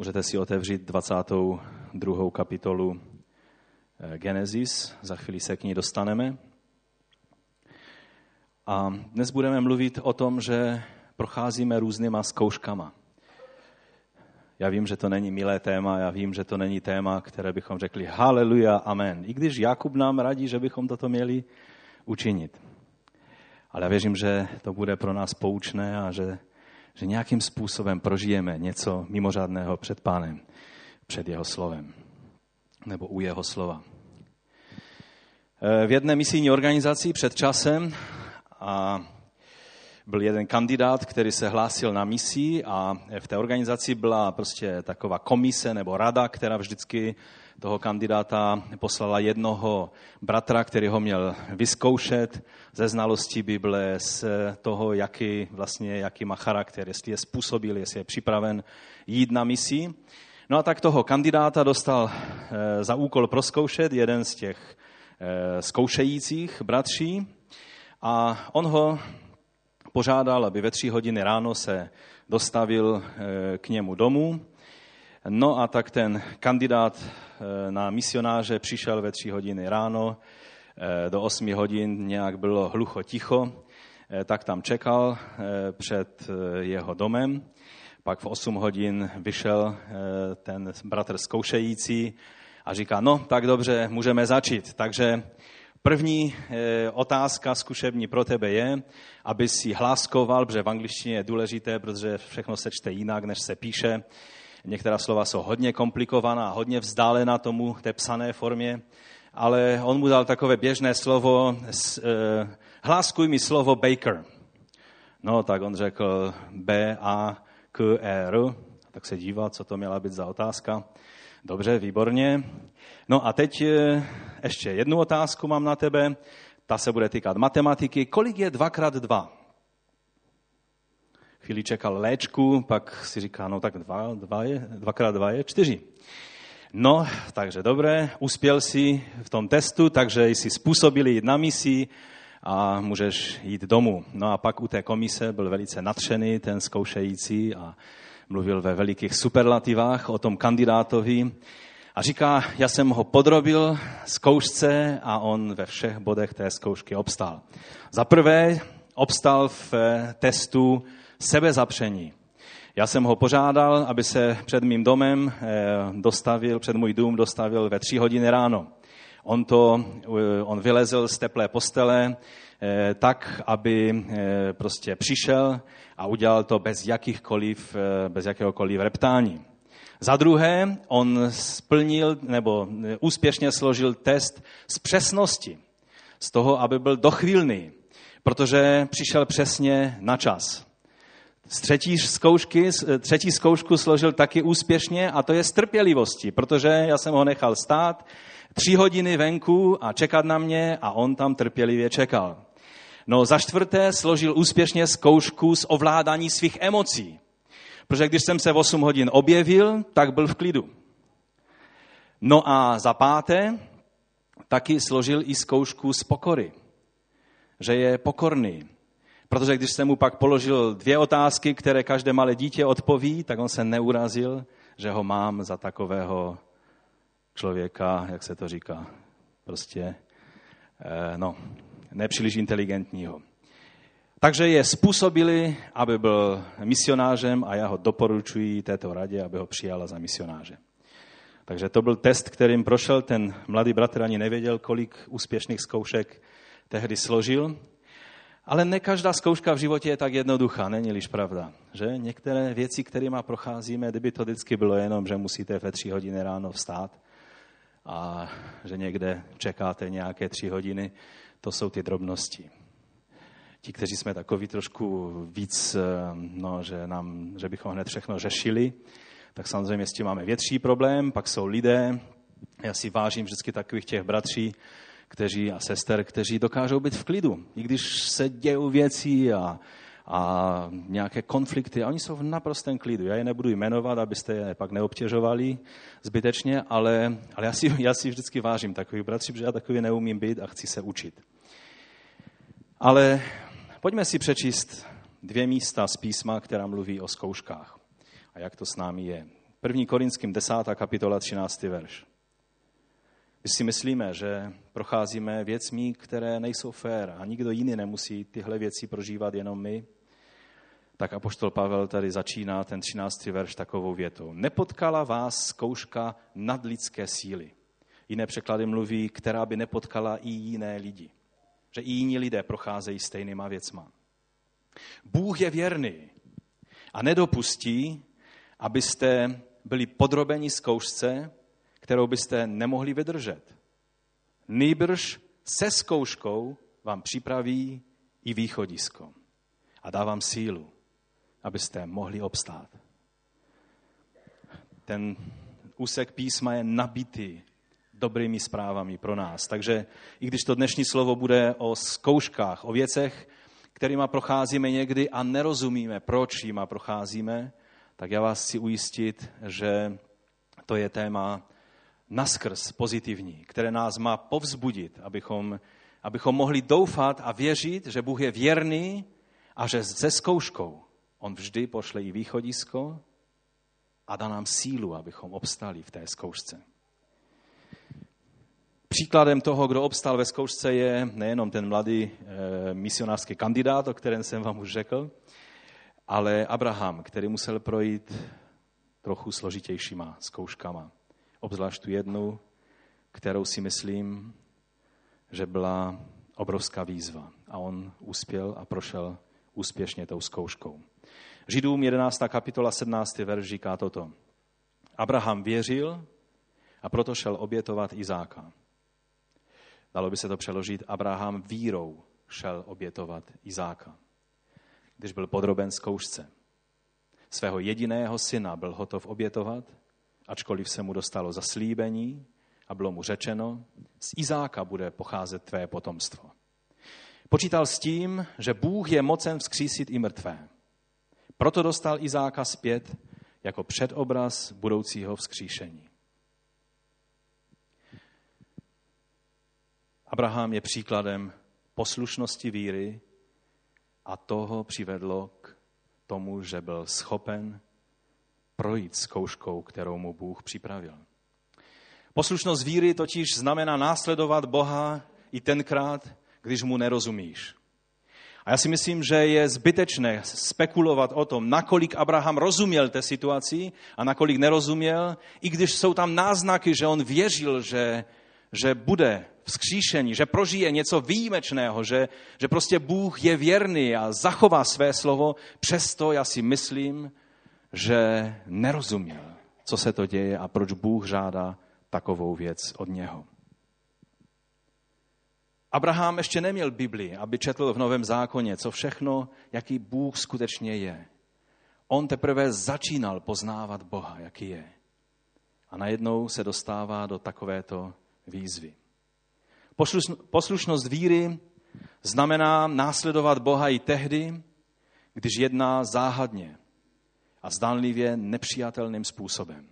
Můžete si otevřít 22. kapitolu eh, Genesis, za chvíli se k ní dostaneme. A dnes budeme mluvit o tom, že procházíme různýma zkouškama. Já vím, že to není milé téma, já vím, že to není téma, které bychom řekli haleluja, amen. I když Jakub nám radí, že bychom toto měli učinit. Ale já věřím, že to bude pro nás poučné a že že nějakým způsobem prožijeme něco mimořádného před pánem, před jeho slovem, nebo u jeho slova. V jedné misijní organizaci před časem a byl jeden kandidát, který se hlásil na misi a v té organizaci byla prostě taková komise nebo rada, která vždycky toho kandidáta poslala jednoho bratra, který ho měl vyzkoušet ze znalostí Bible, z toho, jaký, vlastně, jaký má charakter, jestli je způsobil, jestli je připraven jít na misi. No a tak toho kandidáta dostal eh, za úkol proskoušet jeden z těch eh, zkoušejících bratří a on ho požádal, aby ve tři hodiny ráno se dostavil eh, k němu domů. No a tak ten kandidát na misionáře přišel ve tři hodiny ráno, Eh, do 8 hodin nějak bylo hlucho ticho, eh, tak tam čekal eh, před jeho domem. Pak v 8 hodin vyšel ten bratr zkoušející a říká, no tak dobře, můžeme začít. Takže první otázka zkušební pro tebe je, aby si hláskoval, protože v angličtině je důležité, protože všechno se čte jinak, než se píše. Některá slova jsou hodně komplikovaná, hodně vzdálená tomu té psané formě ale on mu dal takové běžné slovo, eh, hláskuj mi slovo baker. No, tak on řekl B-A-K-R, tak se dívá, co to měla být za otázka. Dobře, výborně. No a teď eh, ještě jednu otázku mám na tebe. Ta se bude týkat matematiky. Kolik je 2 krát 2? Chvíli čekal léčku, pak si říká, no tak 2, 2 je, 2 krát 2 je 4. No, takže dobré, uspěl si v tom testu, takže jsi způsobili jít na misi a můžeš jít domů. No a pak u té komise byl velice nadšený ten zkoušející a mluvil ve velikých superlativách o tom kandidátovi a říká, já jsem ho podrobil zkoušce a on ve všech bodech té zkoušky obstál. Za prvé obstal v testu sebezapření. Já jsem ho požádal, aby se před mým domem eh, dostavil, před můj dům dostavil ve tři hodiny ráno. On, to, eh, on vylezl z teplé postele eh, tak, aby prostě přišel a udělal to bez, jakýchkoliv, bez jakéhokoliv reptání. Za druhé, on splnil nebo úspěšně složil test z přesnosti, z toho, aby byl dochvílný, protože přišel přesně na čas. Z třetí, zkoušky, třetí zkoušku složil taky úspěšně a to je z trpělivosti, protože já jsem ho nechal stát tři hodiny venku a čekat na mě a on tam trpělivě čekal. No za čtvrté složil úspěšně zkoušku z ovládání svých emocí. Protože když jsem se v 8 hodin objevil, tak byl v klidu. No a za páté taky složil i zkoušku z pokory. Že je pokorný, Protože když jsem mu pak položil dvě otázky, které každé malé dítě odpoví, tak on se neurazil, že ho mám za takového člověka, jak se to říká, prostě, eh, no, nepříliš inteligentního. Takže je způsobili, aby byl misionářem a já ho doporučuji této radě, aby ho přijala za misionáře. Takže to byl test, kterým prošel. Ten mladý bratr ani nevěděl, kolik úspěšných zkoušek tehdy složil, ale ne každá zkouška v životě je tak jednoduchá, není-liž pravda. Že? Některé věci, kterými procházíme, kdyby to vždycky bylo jenom, že musíte ve tři hodiny ráno vstát a že někde čekáte nějaké tři hodiny, to jsou ty drobnosti. Ti, kteří jsme takový trošku víc, eh, no, že, nám, že bychom hned všechno řešili, tak samozřejmě s tím máme větší problém. Pak jsou lidé, já si vážím vždycky takových těch bratří, kteří, a sester, kteří dokážou být v klidu. I když se dějí věci a, a nějaké konflikty, a oni jsou v naprostém klidu. Já je nebudu jmenovat, abyste je pak neobtěžovali zbytečně, ale, ale já, si, já si vždycky vážím takových bratří, protože já takový neumím být a chci se učit. Ale pojďme si přečíst dvě místa z písma, která mluví o zkouškách a jak to s námi je. 1. Korinským 10. kapitola 13. verš. Když si myslíme, že procházíme věcmi, které nejsou fér a nikdo jiný nemusí tyhle věci prožívat, jenom my, tak apoštol Pavel tady začíná ten 13. verš takovou větou. Nepotkala vás zkouška nadlidské síly. Jiné překlady mluví, která by nepotkala i jiné lidi. Že i jiní lidé procházejí stejnýma věcma. Bůh je věrný a nedopustí, abyste byli podrobeni zkoušce, kterou byste nemohli vydržet. Nýbrž se zkouškou vám připraví i východisko a dá vám sílu, abyste mohli obstát. Ten úsek písma je nabitý dobrými zprávami pro nás. Takže i když to dnešní slovo bude o zkouškách, o věcech, kterými procházíme někdy a nerozumíme, proč jima procházíme, tak já vás chci ujistit, že to je téma naskrz pozitivní, které nás má povzbudit, abychom, abychom mohli doufat a věřit, že Bůh je věrný a že se zkouškou On vždy pošle i východisko a dá nám sílu, abychom obstali v té zkoušce. Příkladem toho, kdo obstal ve zkoušce, je nejenom ten mladý e, misionářský kandidát, o kterém jsem vám už řekl, ale Abraham, který musel projít trochu složitějšíma zkouškama. Obzvlášť tu jednu, kterou si myslím, že byla obrovská výzva. A on uspěl a prošel úspěšně tou zkouškou. Židům 11. kapitola 17. verš říká toto. Abraham věřil a proto šel obětovat Izáka. Dalo by se to přeložit, Abraham vírou šel obětovat Izáka, když byl podroben zkoušce. Svého jediného syna byl hotov obětovat, ačkoliv se mu dostalo zaslíbení a bylo mu řečeno, z Izáka bude pocházet tvé potomstvo. Počítal s tím, že Bůh je mocen vzkřísit i mrtvé. Proto dostal Izáka zpět jako předobraz budoucího vzkříšení. Abraham je příkladem poslušnosti víry a toho přivedlo k tomu, že byl schopen projít zkouškou, kterou mu Bůh připravil. Poslušnost víry totiž znamená následovat Boha i tenkrát, když mu nerozumíš. A já si myslím, že je zbytečné spekulovat o tom, nakolik Abraham rozuměl té situaci a nakolik nerozuměl, i když jsou tam náznaky, že on věřil, že, že bude vzkříšení, že prožije něco výjimečného, že, že prostě Bůh je věrný a zachová své slovo, přesto já si myslím, že nerozuměl, co se to děje a proč Bůh žádá takovou věc od něho. Abraham ještě neměl Bibli, aby četl v Novém zákoně, co všechno, jaký Bůh skutečně je. On teprve začínal poznávat Boha, jaký je. A najednou se dostává do takovéto výzvy. Poslušnost víry znamená následovat Boha i tehdy, když jedná záhadně a zdánlivě nepřijatelným způsobem.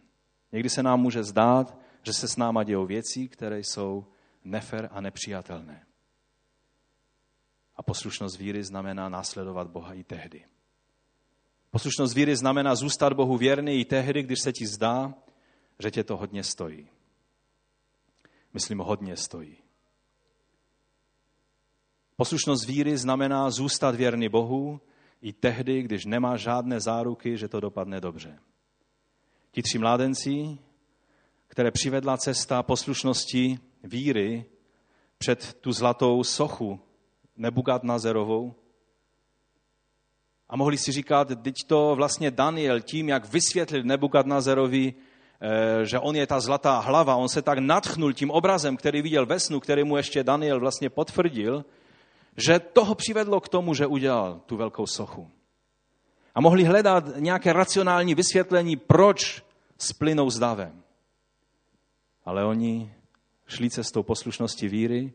Někdy se nám může zdát, že se s náma dějou věci, které jsou nefer a nepřijatelné. A poslušnost víry znamená následovat Boha i tehdy. Poslušnost víry znamená zůstat Bohu věrný i tehdy, když se ti zdá, že tě to hodně stojí. Myslím, hodně stojí. Poslušnost víry znamená zůstat věrný Bohu i tehdy, když nemá žádné záruky, že to dopadne dobře. Ti tři mládenci, které přivedla cesta poslušnosti víry před tu zlatou sochu Nebukat Nazerovou. A mohli si říkat, teď to vlastně Daniel tím, jak vysvětlil Nebukat Nazerovi, eh, že on je ta zlatá hlava, on se tak natchnul tím obrazem, který viděl ve snu, který mu ještě Daniel vlastně potvrdil, že toho přivedlo k tomu, že udělal tu velkou sochu. A mohli hledat nějaké racionální vysvětlení, proč splynou s davem. Ale oni šli cestou poslušnosti víry,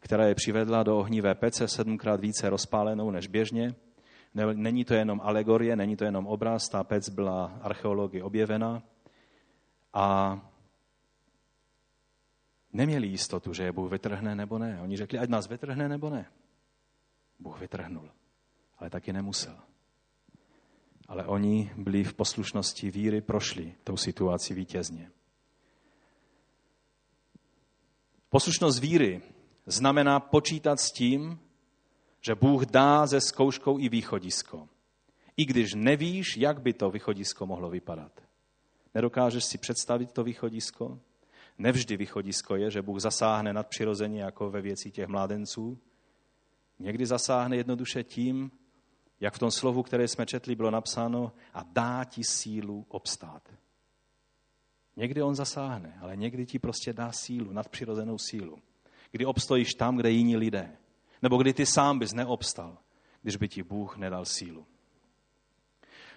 která je přivedla do ohnivé pece sedmkrát více rozpálenou než běžně. Není to jenom alegorie, není to jenom obraz, ta pec byla archeology objevena a neměli jistotu, že je Bůh vytrhne nebo ne. Oni řekli, ať nás vytrhne nebo ne. Bůh vytrhnul, ale taky nemusel. ale oni byli v poslušnosti víry, prošli tou situací vítězně. Poslušnost víry znamená počítat s tím, že Bůh dá ze zkouškou i východisko. I když nevíš, jak by to východisko mohlo vypadat. Nedokážeš si představit to východisko? Nevždy východisko je, že Bůh zasáhne nadpřirozeně jako ve věci těch mládenců. Někdy zasáhne jednoduše tím, jak v tom slovu, které jsme četli, bylo napsáno, a dá ti sílu obstát. Někdy on zasáhne, ale někdy ti prostě dá sílu, nadpřirozenou sílu. Kdy obstojíš tam, kde jiní lidé. Nebo kdy ty sám bys neobstal, když by ti Bůh nedal sílu.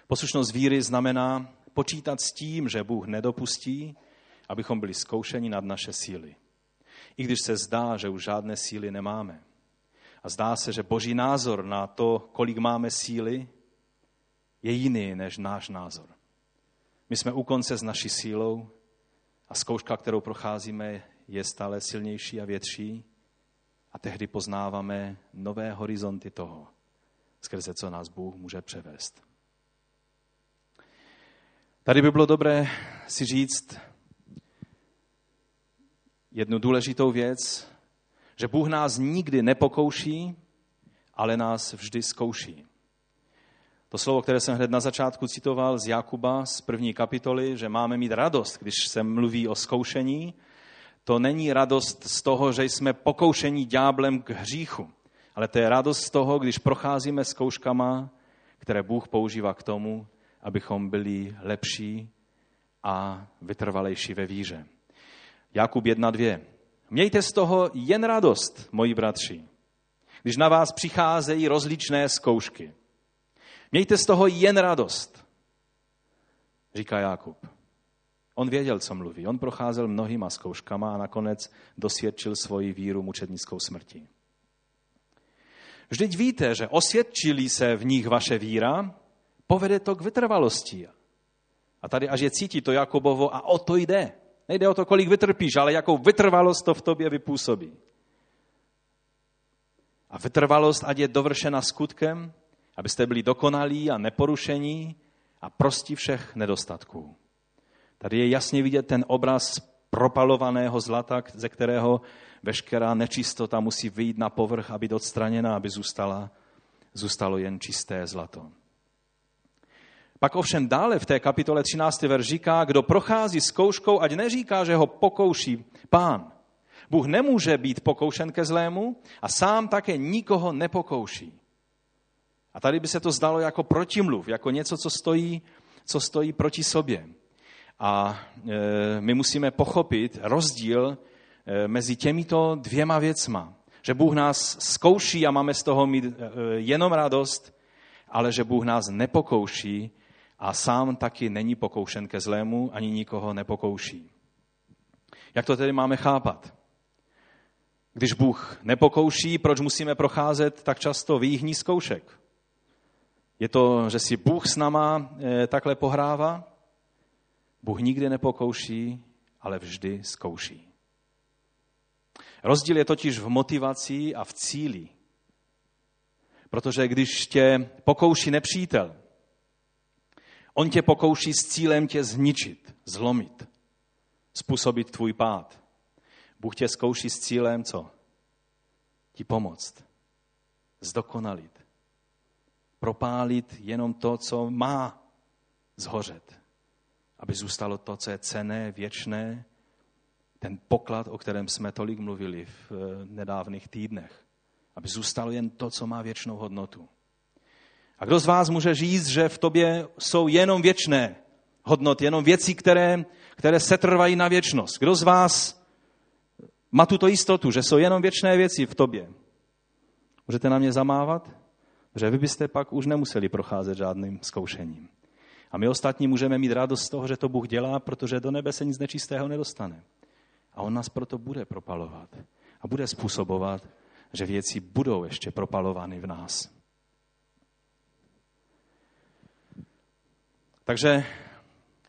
Poslušnost víry znamená počítat s tím, že Bůh nedopustí, abychom byli zkoušeni nad naše síly. I když se zdá, že už žádné síly nemáme. A zdá se, že boží názor na to, kolik máme síly, je jiný než náš názor. My jsme u konce s naší sílou a zkouška, kterou procházíme, je stále silnější a větší a tehdy poznáváme nové horizonty toho, skrze co nás Bůh může převést. Tady by bylo dobré si říct jednu důležitou věc, že Bůh nás nikdy nepokouší, ale nás vždy zkouší. To slovo, které jsem hned na začátku citoval z Jakuba z první kapitoly, že máme mít radost, když se mluví o zkoušení, to není radost z toho, že jsme pokoušení dňáblem k hříchu, ale to je radost z toho, když procházíme zkouškama, které Bůh používá k tomu, abychom byli lepší a vytrvalejší ve víře. Jakub 1.2. Mějte z toho jen radost, moji bratři, když na vás přicházejí rozličné zkoušky. Mějte z toho jen radost, říká Jakub. On věděl, co mluví. On procházel mnohýma zkouškama a nakonec dosvědčil svoji víru mučednickou smrti. Vždyť víte, že osvědčili se v nich vaše víra, povede to k vytrvalosti. A tady až je cítí to Jakobovo a o to jde. Nejde o to, kolik vytrpíš, ale jakou vytrvalost to v tobě vypůsobí. A vytrvalost, ať je dovršena skutkem, abyste byli dokonalí a neporušení a prostí všech nedostatků. Tady je jasně vidět ten obraz propalovaného zlata, ze kterého veškerá nečistota musí vyjít na povrch a být odstraněna, aby zůstala, zůstalo jen čisté zlato. Pak ovšem dále v té kapitole 13. verš říká, kdo prochází zkouškou, ať neříká, že ho pokouší pán. Bůh nemůže být pokoušen ke zlému a sám také nikoho nepokouší. A tady by se to zdalo jako protimluv, jako něco, co stojí, co stojí proti sobě. A e, my musíme pochopit rozdíl e, mezi těmito dvěma věcma. Že Bůh nás zkouší a máme z toho mít e, jenom radost, ale že Bůh nás nepokouší a sám taky není pokoušen ke zlému, ani nikoho nepokouší. Jak to tedy máme chápat? Když Bůh nepokouší, proč musíme procházet tak často výhní zkoušek? Je to, že si Bůh s náma takhle pohrává? Bůh nikdy nepokouší, ale vždy zkouší. Rozdíl je totiž v motivaci a v cíli. Protože když tě pokouší nepřítel, on tě pokouší s cílem tě zničit, zlomit, způsobit tvůj pád. Bůh tě zkouší s cílem co? Ti pomoct, zdokonalit, propálit jenom to, co má zhořet aby zůstalo to, co je cené, věčné, ten poklad, o kterém jsme tolik mluvili v eh, nedávných týdnech. Aby zůstalo jen to, co má věčnou hodnotu. A kdo z vás může říct, že v tobě jsou jenom věčné hodnoty, jenom věci, které, které se trvají na věčnost? Kdo z vás má tuto jistotu, že jsou jenom věčné věci v tobě? Můžete na mě zamávat? Že vy byste pak už nemuseli procházet žádným zkoušením. A my ostatní můžeme mít radost z toho, že to Bůh dělá, protože do nebe se nic nečistého nedostane. A on nás proto bude propalovat. A bude způsobovat, že věci budou ještě propalovány v nás. Takže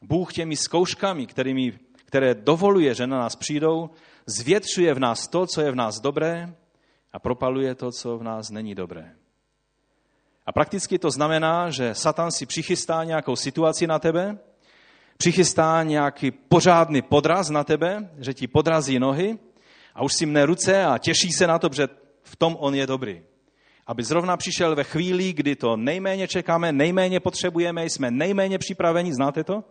Bůh těmi zkouškami, kterými, které dovoluje, že na nás přijdou, zvětšuje v nás to, co je v nás dobré a propaluje to, co v nás není dobré. A prakticky to znamená, že Satan si přichystá nějakou situaci na tebe, přichystá nějaký pořádný podraz na tebe, že ti podrazí nohy a už si mne ruce a těší se na to, že v tom on je dobrý. Aby zrovna přišel ve chvíli, kdy to nejméně čekáme, nejméně potřebujeme, jsme nejméně připraveni, znáte to?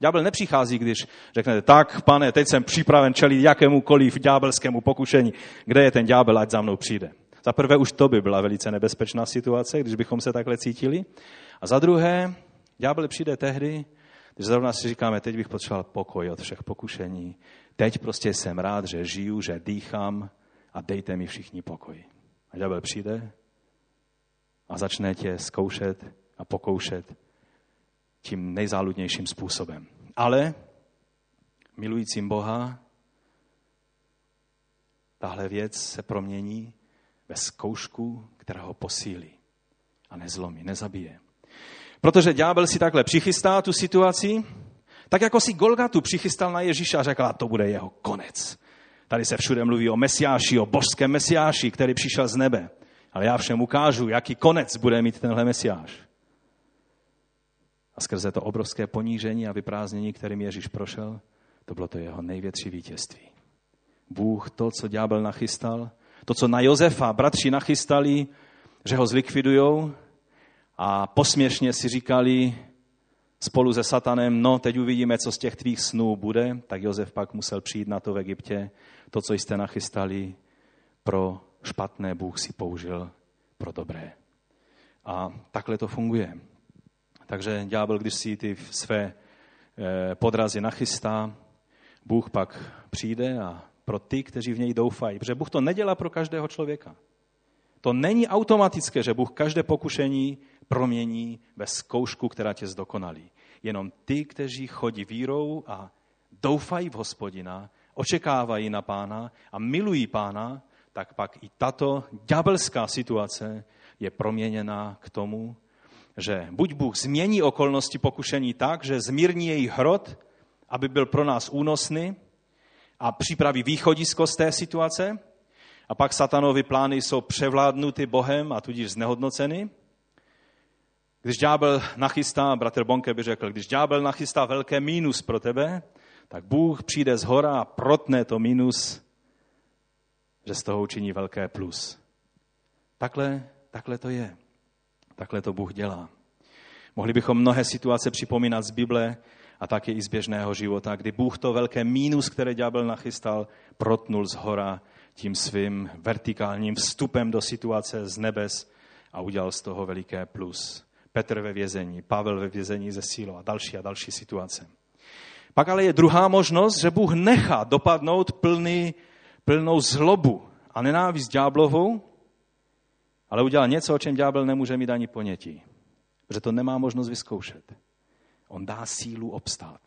Ďábel nepřichází, když řeknete, tak pane, teď jsem připraven čelit jakémukoliv ďábelskému pokušení. Kde je ten ďábel, ať za mnou přijde. Za prvé už to by byla velice nebezpečná situace, když bychom se takhle cítili. A za druhé, ďábel přijde tehdy, když zrovna si říkáme, teď bych potřeboval pokoj od všech pokušení. Teď prostě jsem rád, že žiju, že dýchám a dejte mi všichni pokoj. A ďábel přijde a začne tě zkoušet a pokoušet tím nejzáludnějším způsobem. Ale milujícím Boha tahle věc se promění ve zkoušku, která ho posílí a nezlomí, nezabije. Protože ďábel si takhle přichystá tu situaci, tak jako si Golgatu přichystal na Ježíša a řekl, a to bude jeho konec. Tady se všude mluví o mesiáši, o božském mesiáši, který přišel z nebe. Ale já všem ukážu, jaký konec bude mít tenhle mesiáš. A skrze to obrovské ponížení a vyprázdnění, kterým Ježíš prošel, to bylo to jeho největší vítězství. Bůh to, co ďábel nachystal, to, co na Josefa bratři nachystali, že ho zlikvidujou a posměšně si říkali spolu se satanem, no teď uvidíme, co z těch tvých snů bude, tak Josef pak musel přijít na to v Egyptě. To, co jste nachystali pro špatné, Bůh si použil pro dobré. A takhle to funguje. Takže ďábel, když si ty své eh, podrazy nachystá, Bůh pak přijde a pro ty, kteří v něj doufají. Protože Bůh to nedělá pro každého člověka. To není automatické, že Bůh každé pokušení promění ve zkoušku, která tě zdokonalí. Jenom ty, kteří chodí vírou a doufají v hospodina, očekávají na pána a milují pána, tak pak i tato ďábelská situace je proměněna k tomu, že buď Bůh změní okolnosti pokušení tak, že zmírní jejich hrot, aby byl pro nás únosný a připraví východisko z té situace, a pak satanovy plány jsou převládnuty Bohem a tudíž znehodnoceny. Když ďábel nachystá, bratr Bonke by řekl, když ďábel nachystá velké mínus pro tebe, tak Bůh přijde z hora a protne to mínus, že z toho učiní velké plus. Takhle, takhle to je. Takhle to Bůh dělá. Mohli bychom mnohé situace připomínat z Bible a také i z běžného života, kdy Bůh to velké mínus, které ďábel nachystal, protnul z hora tím svým vertikálním vstupem do situace z nebes a udělal z toho veliké plus. Petr ve vězení, Pavel ve vězení ze sílo a další a další situace. Pak ale je druhá možnost, že Bůh nechá dopadnout plný, plnou zlobu a nenávist ďáblovou, ale udělal něco, o čem ďábel nemůže mít ani ponětí. Protože to nemá možnost vyzkoušet. On dá sílu obstát.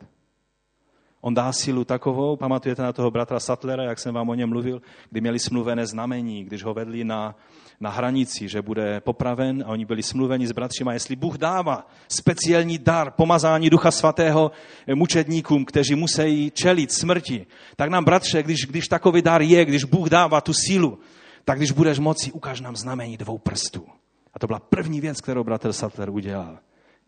On dá sílu takovou, pamatujete na toho bratra Sattlera, jak jsem vám o něm mluvil, kdy měli smluvené znamení, když ho vedli na, na hranici, že bude popraven a oni byli smluveni s bratřima, jestli Bůh dává speciální dar pomazání Ducha Svatého mučedníkům, kteří musí čelit smrti, tak nám, bratře, když, když takový dar je, když Bůh dává tu sílu, tak když budeš moci, ukáž nám znamení dvou prstů. A to byla první věc, kterou bratr Sattler udělal,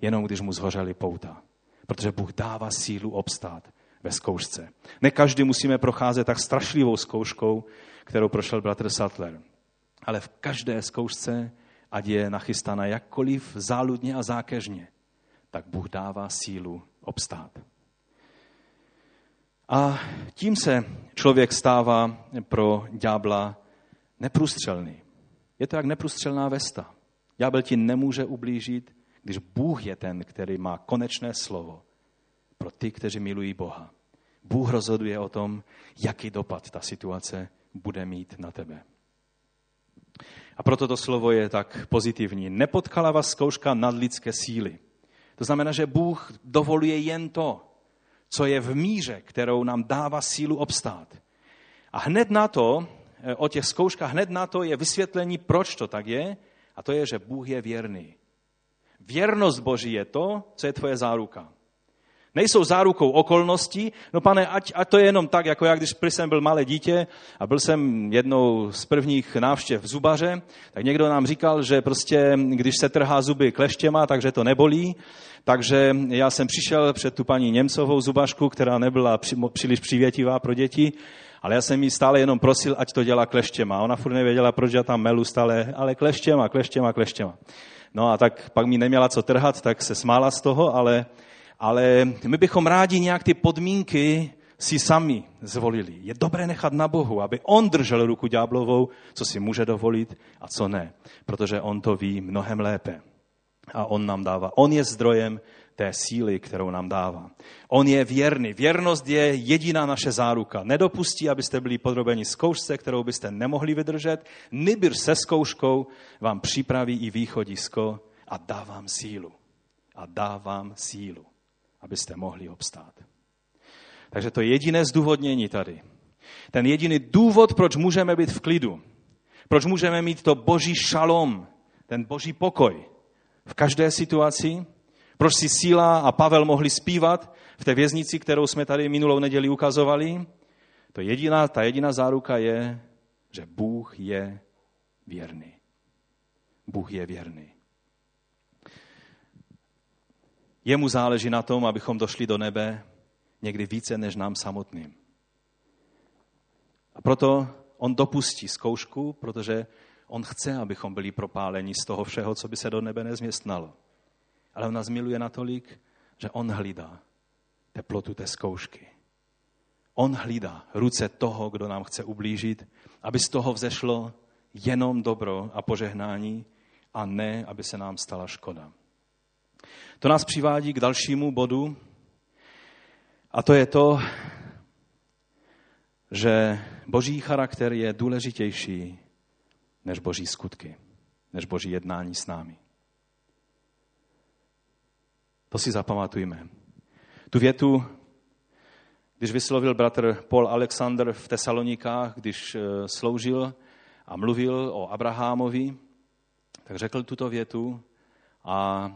jenom když mu zhořeli pouta. Protože Bůh dává sílu obstát ve zkoušce. Ne každý musíme procházet tak strašlivou zkouškou, kterou prošel bratr Sattler. Ale v každé zkoušce, ať je nachystána jakkoliv záludně a zákežně, tak Bůh dává sílu obstát. A tím se člověk stává pro ďábla neprůstřelný. Je to jak neprůstřelná vesta. Ďábel ti nemůže ublížit, když Bůh je ten, který má konečné slovo pro ty, kteří milují Boha. Bůh rozhoduje o tom, jaký dopad ta situace bude mít na tebe. A proto to slovo je tak pozitivní. Nepotkala vás zkouška nadlidské síly. To znamená, že Bůh dovoluje jen to, co je v míře, kterou nám dává sílu obstát. A hned na to, eh, o těch zkouškách, hned na to je vysvětlení, proč to tak je, a to je, že Bůh je věrný. Věrnost Boží je to, co je tvoje záruka. Nejsou zárukou okolností. No pane, ať, ať to je jenom tak, jako já, když jsem byl malé dítě a byl jsem jednou z prvních návštěv zubaře, tak někdo nám říkal, že prostě, když se trhá zuby kleštěma, takže to nebolí. Takže já jsem přišel před tu paní Němcovou zubašku, která nebyla příliš přivětivá pro děti, ale já jsem jí stále jenom prosil, ať to dělá kleštěma. Ona furt nevěděla, proč já tam melu stále, ale kleštěma, kleštěma, kleštěma. No a tak pak mi neměla co trhat, tak se smála z toho, ale, ale my bychom rádi nějak ty podmínky si sami zvolili. Je dobré nechat na Bohu, aby on držel ruku ďáblovou, co si může dovolit a co ne, protože on to ví mnohem lépe. A on nám dává. On je zdrojem té síly, kterou nám dává. On je věrný. Věrnost je jediná naše záruka. Nedopustí, abyste byli podrobeni zkoušce, kterou byste nemohli vydržet. Nibir se zkouškou vám připraví i východisko a dá vám sílu. A dá vám sílu, abyste mohli obstát. Takže to je jediné zdůvodnění tady. Ten jediný důvod, proč můžeme být v klidu, proč můžeme mít to boží šalom, ten boží pokoj v každé situaci, proč si Síla a Pavel mohli zpívat v té věznici, kterou jsme tady minulou neděli ukazovali? To jediná, ta jediná záruka je, že Bůh je věrný. Bůh je věrný. Jemu záleží na tom, abychom došli do nebe někdy více než nám samotným. A proto on dopustí zkoušku, protože on chce, abychom byli propáleni z toho všeho, co by se do nebe nezměstnalo ale on nás miluje natolik, že on hlídá teplotu té zkoušky. On hlídá ruce toho, kdo nám chce ublížit, aby z toho vzešlo jenom dobro a požehnání a ne, aby se nám stala škoda. To nás přivádí k dalšímu bodu a to je to, že boží charakter je důležitější než boží skutky, než boží jednání s námi. To si zapamatujme. Tu větu, když vyslovil bratr Paul Alexander v Tesalonikách, když eh, sloužil a mluvil o Abrahamovi, tak řekl tuto větu a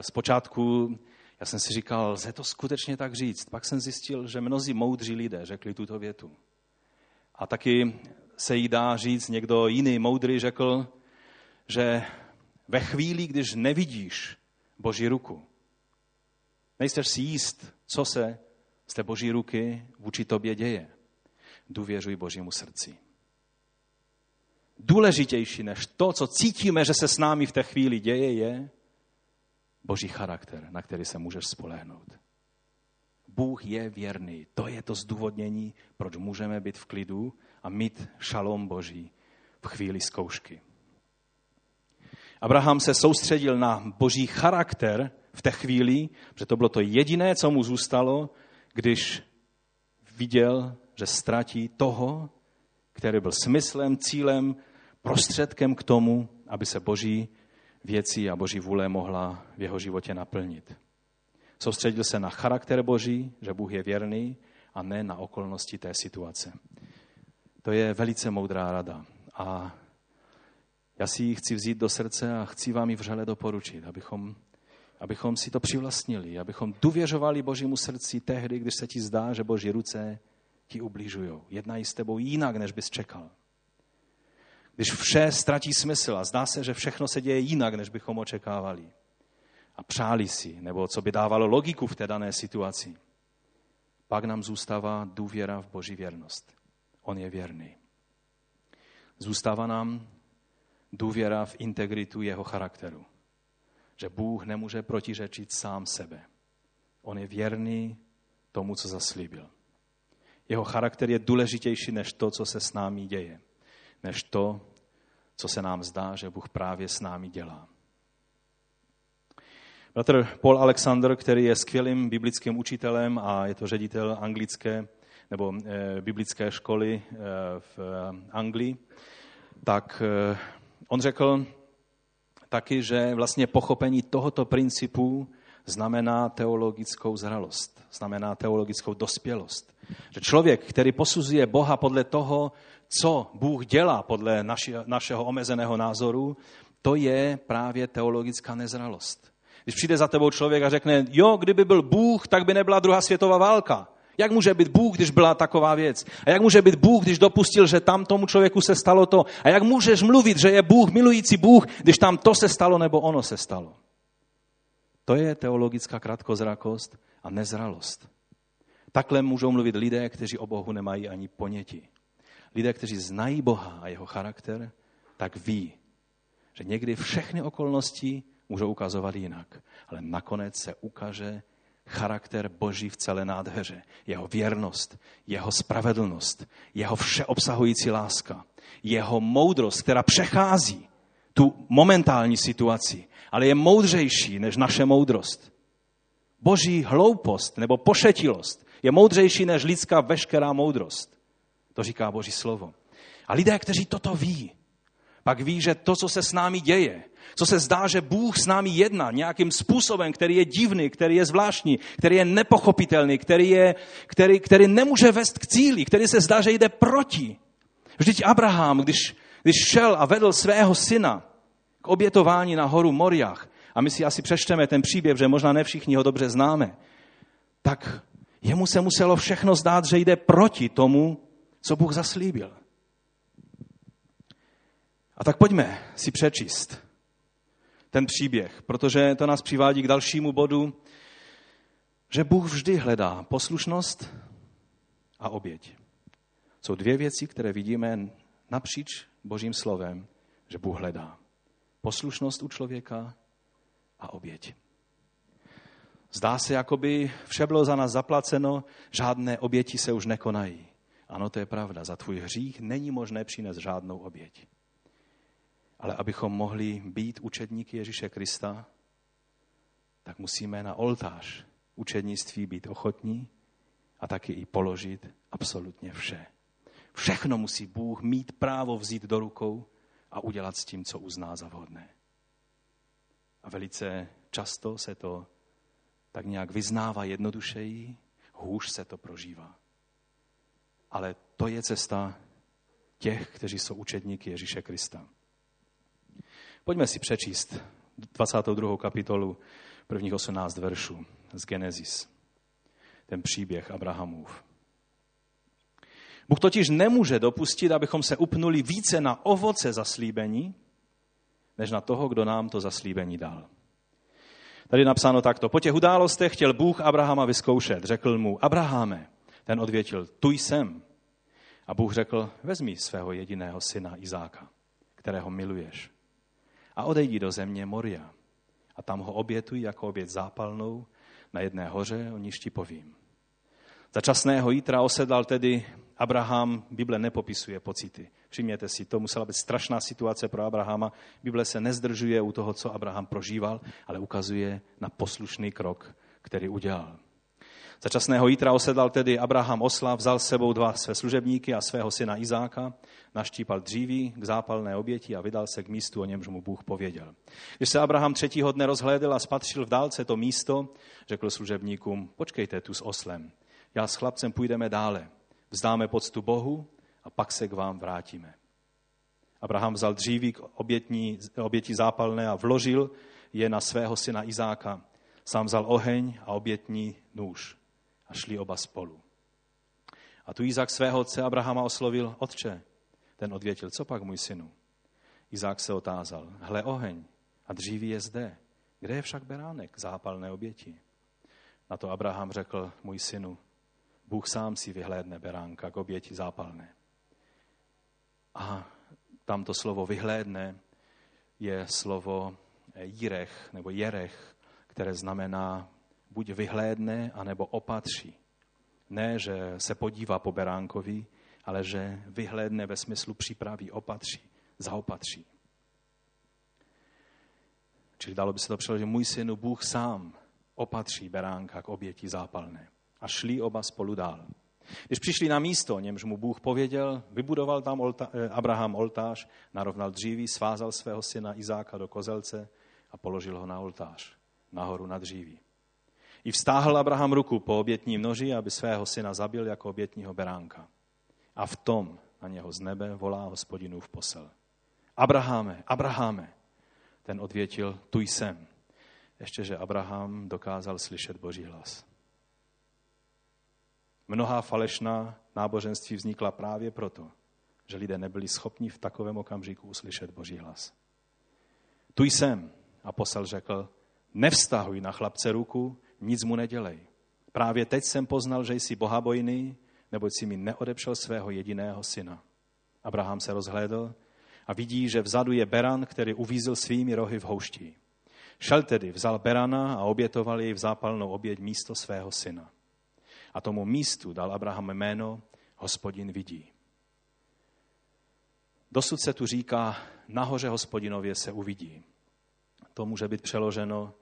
zpočátku já jsem si říkal, lze to skutečně tak říct. Pak jsem zjistil, že mnozí moudří lidé řekli tuto větu. A taky se jí dá říct, někdo jiný moudrý řekl, že ve chvíli, když nevidíš Boží ruku, Nejsteš si jíst, co se z té boží ruky vůči tobě děje. Důvěřuj božímu srdci. Důležitější než to, co cítíme, že se s námi v té chvíli děje, je boží charakter, na který se můžeš spolehnout. Bůh je věrný. To je to zdůvodnění, proč můžeme být v klidu a mít šalom Boží v chvíli zkoušky. Abraham se soustředil na boží charakter v té chvíli, že to bylo to jediné, co mu zůstalo, když viděl, že ztratí toho, který byl smyslem, cílem, prostředkem k tomu, aby se boží věci a boží vůle mohla v jeho životě naplnit. Soustředil se na charakter boží, že Bůh je věrný, a ne na okolnosti té situace. To je velice moudrá rada. A já si ji chci vzít do srdce a chci vám ji vřele doporučit, abychom abychom si to přivlastnili, abychom důvěřovali Božímu srdci tehdy, když se ti zdá, že Boží ruce ti ubližují. Jednají s tebou jinak, než bys čekal. Když vše ztratí smysl a zdá se, že všechno se děje jinak, než bychom očekávali. A přáli si, nebo co by dávalo logiku v té dané situaci. Pak nám zůstává důvěra v Boží věrnost. On je věrný. Zůstává nám důvěra v integritu jeho charakteru že Bůh nemůže protiřečit sám sebe. On je věrný tomu, co zaslíbil. Jeho charakter je důležitější než to, co se s námi děje, než to, co se nám zdá, že Bůh právě s námi dělá. Bratr Paul Alexander, který je skvělým biblickým učitelem a je to ředitel anglické nebo e, biblické školy e, v Anglii, tak e, on řekl, taky, že vlastně pochopení tohoto principu znamená teologickou zralost, znamená teologickou dospělost. Že člověk, který posuzuje Boha podle toho, co Bůh dělá podle naši, našeho omezeného názoru, to je právě teologická nezralost. Když přijde za tebou člověk a řekne, jo, kdyby byl Bůh, tak by nebyla druhá světová válka. Jak může být Bůh, když byla taková věc? A jak může být Bůh, když dopustil, že tam tomu člověku se stalo to? A jak můžeš mluvit, že je Bůh milující Bůh, když tam to se stalo nebo ono se stalo? To je teologická krátkozrakost a nezralost. Takhle můžou mluvit lidé, kteří o Bohu nemají ani ponětí. Lidé, kteří znají Boha a jeho charakter, tak ví, že někdy všechny okolnosti můžou ukazovat jinak. Ale nakonec se ukáže charakter Boží v celé nádheře. Jeho věrnost, jeho spravedlnost, jeho všeobsahující láska, jeho moudrost, která přechází tu momentální situaci, ale je moudřejší než naše moudrost. Boží hloupost nebo pošetilost je moudřejší než lidská veškerá moudrost. To říká Boží slovo. A lidé, kteří toto ví, pak ví, že to, co se s námi děje, co se zdá, že Bůh s námi jedná nějakým způsobem, který je divný, který je zvláštní, který je nepochopitelný, který, je, který, který nemůže vést k cíli, který se zdá, že jde proti. Vždyť Abraham, když, když šel a vedl svého syna k obětování na horu Moriach, a my si asi přečteme ten příběh, že možná ne všichni ho dobře známe, tak jemu se muselo všechno zdát, že jde proti tomu, co Bůh zaslíbil. A tak pojďme si přečíst ten příběh, protože to nás přivádí k dalšímu bodu, že Bůh vždy hledá poslušnost a oběť. Jsou dvě věci, které vidíme napříč Božím slovem, že Bůh hledá. Poslušnost u člověka a oběť. Zdá se, jako by vše bylo za nás zaplaceno, žádné oběti se už nekonají. Ano, to je pravda. Za tvůj hřích není možné přinést žádnou oběť. Ale abychom mohli být učedníky Ježíše Krista, tak musíme na oltář učednictví být ochotní a taky i položit absolutně vše. Všechno musí Bůh mít právo vzít do rukou a udělat s tím, co uzná za vhodné. A velice často se to tak nějak vyznává jednodušeji, hůř se to prožívá. Ale to je cesta těch, kteří jsou učedníky Ježíše Krista. Pojďme si přečíst 22. kapitolu prvních 18 veršů z Genesis. Ten příběh Abrahamův. Bůh totiž nemůže dopustit, abychom se upnuli více na ovoce zaslíbení, než na toho, kdo nám to zaslíbení dal. Tady je napsáno takto. Po těch událostech chtěl Bůh Abrahama vyzkoušet. Řekl mu, Abraháme, ten odvětil, tu jsem. A Bůh řekl, vezmi svého jediného syna Izáka, kterého miluješ a odejdi do země Moria. A tam ho obětuj jako obět zápalnou na jedné hoře, o níž ti povím. Za časného jítra osedal tedy Abraham, Bible nepopisuje pocity. Všimněte si, to musela být strašná situace pro Abrahama. Bible se nezdržuje u toho, co Abraham prožíval, ale ukazuje na poslušný krok, který udělal. Za časného jítra osedal tedy Abraham osla, vzal s sebou dva své služebníky a svého syna Izáka, naštípal dříví k zápalné oběti a vydal se k místu, o němž mu Bůh pověděl. Když se Abraham třetího dne rozhlédl a spatřil v dálce to místo, řekl služebníkům, počkejte tu s oslem, já s chlapcem půjdeme dále, vzdáme poctu Bohu a pak se k vám vrátíme. Abraham vzal dříví k obětní, oběti zápalné a vložil je na svého syna Izáka. Sám vzal oheň a obětní nůž a šli oba spolu. A tu Izák svého otce Abrahama oslovil, otče. Ten odvětil, co pak, můj synu? Izák se otázal, hle oheň a dříví je zde. Kde je však beránek zápalné oběti? Na to Abraham řekl, můj synu, Bůh sám si vyhlédne beránka k oběti zápalné. A tamto slovo vyhlédne je slovo jirech nebo jerech, které znamená buď vyhlédne, anebo opatří. Ne, že se podívá po beránkovi, ale že vyhlédne ve smyslu připraví, opatří, zaopatří. Čili dalo by se to přeložit, můj synu, Bůh sám opatří beránka k oběti zápalné. A šli oba spolu dál. Když přišli na místo, němž mu Bůh pověděl, vybudoval tam olta, eh, Abraham oltář, narovnal dříví, svázal svého syna Izáka do kozelce a položil ho na oltář, nahoru na dříví. I vstáhl Abraham ruku po obětním noži, aby svého syna zabil jako obětního beránka. A v tom na něho z nebe volá hospodinův posel. Abraháme, Abraháme, ten odvětil, tu jsem. ještě, že Abraham dokázal slyšet Boží hlas. Mnohá falešná náboženství vznikla právě proto, že lidé nebyli schopni v takovém okamžiku uslyšet Boží hlas. Tu jsem, a posel řekl, nevztahuj na chlapce ruku, nic mu nedělej. Právě teď jsem poznal, že jsi bohabojný, neboť si mi neodepřel svého jediného syna. Abraham se rozhlédl a vidí, že vzadu je beran, který uvízl svými rohy v houští. Šel tedy, vzal berana a obětoval jej v zápalnou oběť místo svého syna. A tomu místu dal Abraham jméno Hospodin vidí. Dosud se tu říká, nahoře hospodinově se uvidí. To může být přeloženo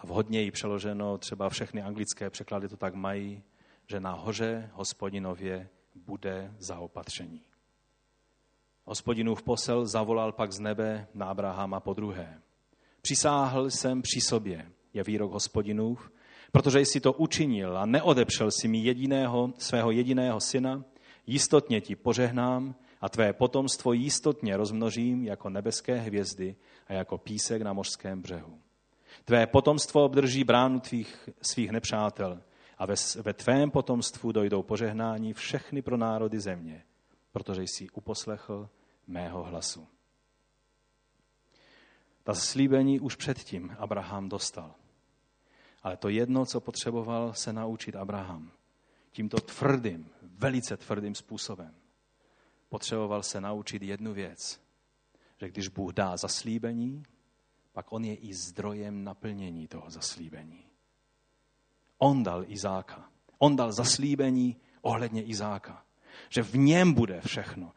a vhodněji přeloženo, třeba všechny anglické překlady to tak mají, že na hoře hospodinově bude zaopatření. Hospodinův posel zavolal pak z nebe na Abrahama po druhé. Přisáhl jsem při sobě, je výrok hospodinův, protože jsi to učinil a neodepřel si mi jediného, svého jediného syna, jistotně ti požehnám a tvé potomstvo jistotně rozmnožím jako nebeské hvězdy a jako písek na mořském břehu. Tvé potomstvo obdrží bránu tvých, svých nepřátel a ve, ve tvém potomstvu dojdou požehnání všechny pro národy země, protože jsi uposlechl mého hlasu. Ta slíbení už předtím Abraham dostal. Ale to jedno, co potřeboval se naučit Abraham, tímto tvrdým, velice tvrdým způsobem, potřeboval se naučit jednu věc, že když Bůh dá zaslíbení, pak on je i zdrojem naplnění toho zaslíbení. On dal Izáka. On dal zaslíbení ohledně Izáka. Že v něm bude všechno.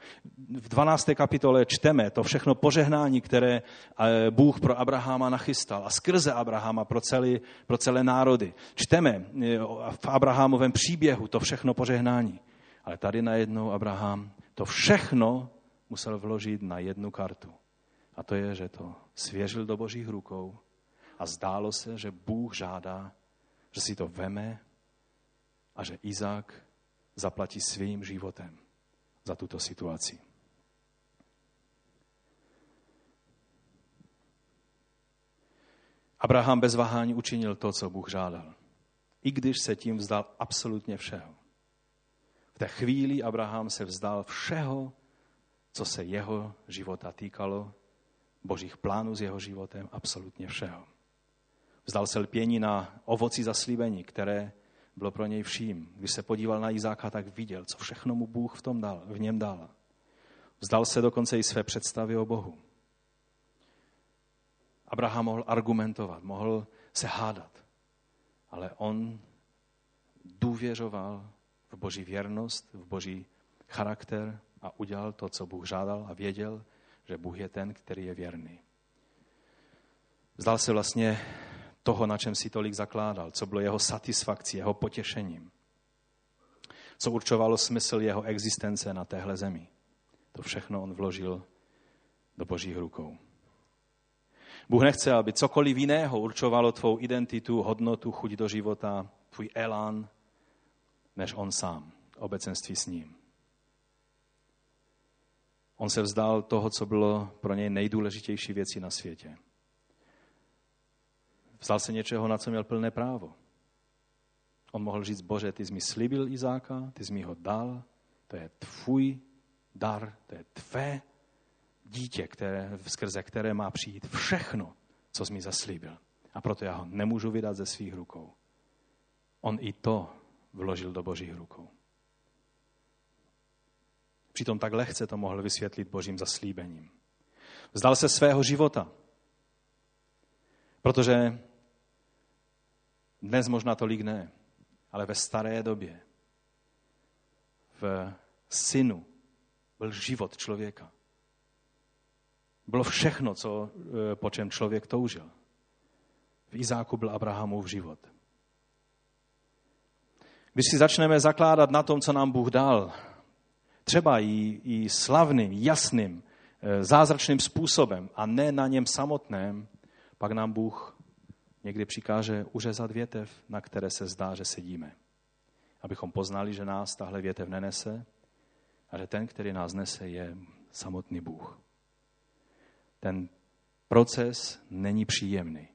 V 12. kapitole čteme to všechno požehnání, které eh, Bůh pro Abrahama nachystal a skrze Abrahama pro, celý, pro celé národy. Čteme eh, v Abrahamovém příběhu to všechno požehnání. Ale tady najednou Abraham to všechno musel vložit na jednu kartu. A to je, že to svěřil do božích rukou a zdálo se, že Bůh žádá, že si to veme a že Izák zaplatí svým životem za tuto situaci. Abraham bez váhání učinil to, co Bůh žádal. I když se tím vzdal absolutně všeho. V té chvíli Abraham se vzdal všeho, co se jeho života týkalo, božích plánů s jeho životem, absolutně všeho. Vzdal se lpění na ovoci zaslíbení, které bylo pro něj vším. Když se podíval na Izáka, tak viděl, co všechno mu Bůh v, tom dal, v něm dal. Vzdal se dokonce i své představy o Bohu. Abraham mohl argumentovat, mohl se hádat, ale on důvěřoval v boží věrnost, v boží charakter a udělal to, co Bůh žádal a věděl, že Bůh je ten, který je věrný. Vzdal se vlastně toho, na čem si tolik zakládal, co bylo jeho satisfakcí, jeho potěšením, co určovalo smysl jeho existence na téhle zemi. To všechno on vložil do božích rukou. Bůh nechce, aby cokoliv jiného určovalo tvou identitu, hodnotu, chuť do života, tvůj elán, než on sám, obecenství s ním. On se vzdal toho, co bylo pro něj nejdůležitější věcí na světě. Vzdal se něčeho, na co měl plné právo. On mohl říct, Bože, ty jsi mi slibil Izáka, ty jsi mi ho dal, to je tvůj dar, to je tvé dítě, které, skrze které má přijít všechno, co jsi mi zaslíbil. A proto já ho nemůžu vydat ze svých rukou. On i to vložil do božích rukou. Přitom tak lehce to mohl vysvětlit božím zaslíbením. Vzdal se svého života, protože dnes možná tolik ne, ale ve staré době v synu byl život člověka. Bylo všechno, co, e, po čem člověk toužil. V Izáku byl Abrahamův život. Když si začneme zakládat na tom, co nám Bůh dal, třeba i, i slavným, jasným, e, zázračným způsobem a ne na něm samotném, pak nám Bůh někdy přikáže uřezat větev, na které se zdá, že sedíme. Abychom poznali, že nás tahle větev nenese a že ten, který nás nese, je samotný Bůh. Ten proces není příjemný.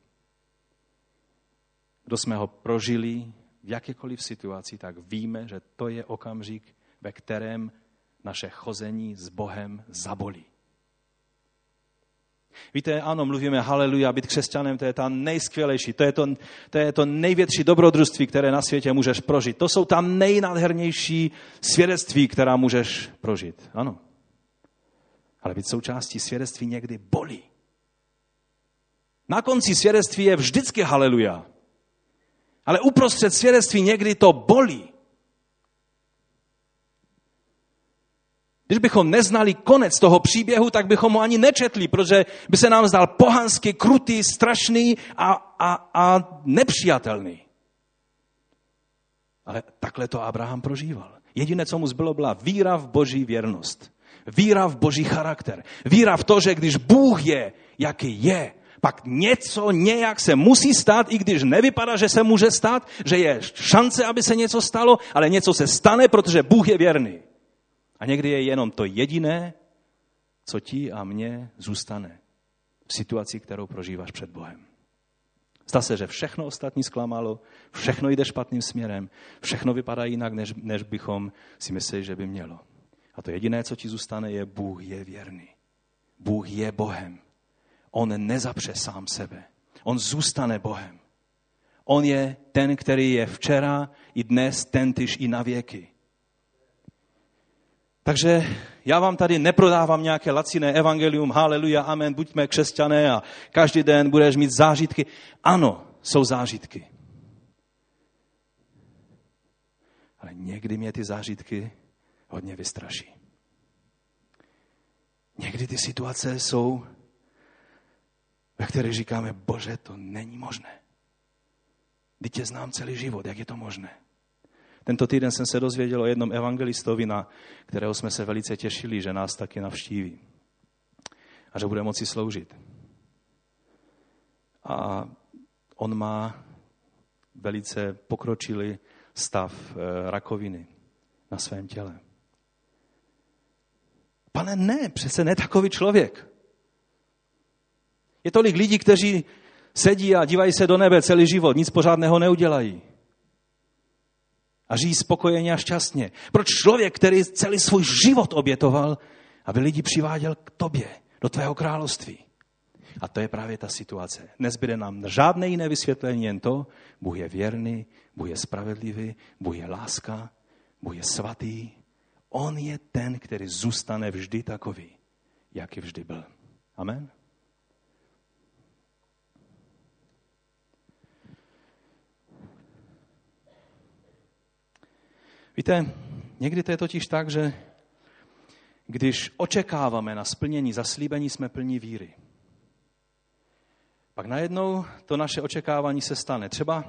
kdo jsme ho prožili v jakékoliv situaci, tak víme, že to je okamžik, ve kterém naše chození s Bohem zabolí. Víte, ano, mluvíme haleluja, být křesťanem, to je ta nejskvělejší, to je to, to je to největší dobrodružství, které na světě můžeš prožít. To jsou tam nejnádhernější svědectví, která můžeš prožít. Ano. Ale být součástí svědectví někdy bolí. Na konci svědectví je vždycky haleluja. Ale uprostřed svědectví někdy to bolí. Když bychom neznali konec toho příběhu, tak bychom ho ani nečetli, protože by se nám zdal pohansky, krutý, strašný a, a, a nepřijatelný. Ale takhle to Abraham prožíval. Jediné, co mu zbylo, byla víra v boží věrnost. Víra v boží charakter. Víra v to, že když Bůh je, jaký je, pak něco nějak se musí stát, i když nevypadá, že se může stát, že je šance, aby se něco stalo, ale něco se stane, protože Bůh je věrný. A někdy je jenom to jediné, co ti a mně zůstane v situaci, kterou prožíváš před Bohem. Zdá se, že všechno ostatní zklamalo, všechno jde špatným směrem, všechno vypadá jinak, než, než bychom si mysleli, že by mělo. A to jediné, co ti zůstane, je Bůh je věrný. Bůh je Bohem. On nezapře sám sebe. On zůstane Bohem. On je ten, který je včera i dnes, ten tyž i na věky. Takže já vám tady neprodávám nějaké laciné evangelium, haleluja, amen, buďme křesťané a každý den budeš mít zážitky. Ano, jsou zážitky. Ale někdy mě ty zážitky hodně vystraší. Někdy ty situace jsou, ve kterých říkáme, bože, to není možné. Teď tě znám celý život, jak je to možné? Tento týden jsem se dozvěděl o jednom evangelistovi, na kterého jsme se velice těšili, že nás taky navštíví a že bude moci sloužit. A on má velice pokročilý stav eh, rakoviny na svém těle. Pane, ne, přece ne takový člověk. Je tolik lidí, kteří sedí a dívají se do nebe celý život, nic pořádného neudělají a žijí spokojeně a šťastně. Proč člověk, který celý svůj život obětoval, aby lidi přiváděl k tobě, do tvého království? A to je právě ta situace. Nezbyde nám žádné jiné vysvětlení, jen to, Bůh je věrný, Bůh je spravedlivý, Bůh je láska, Bůh je svatý. On je ten, který zůstane vždy takový, jaký vždy byl. Amen. Víte, někdy to je totiž tak, že když očekáváme na splnění zaslíbení, jsme plní víry. Pak najednou to naše očekávání se stane. Třeba,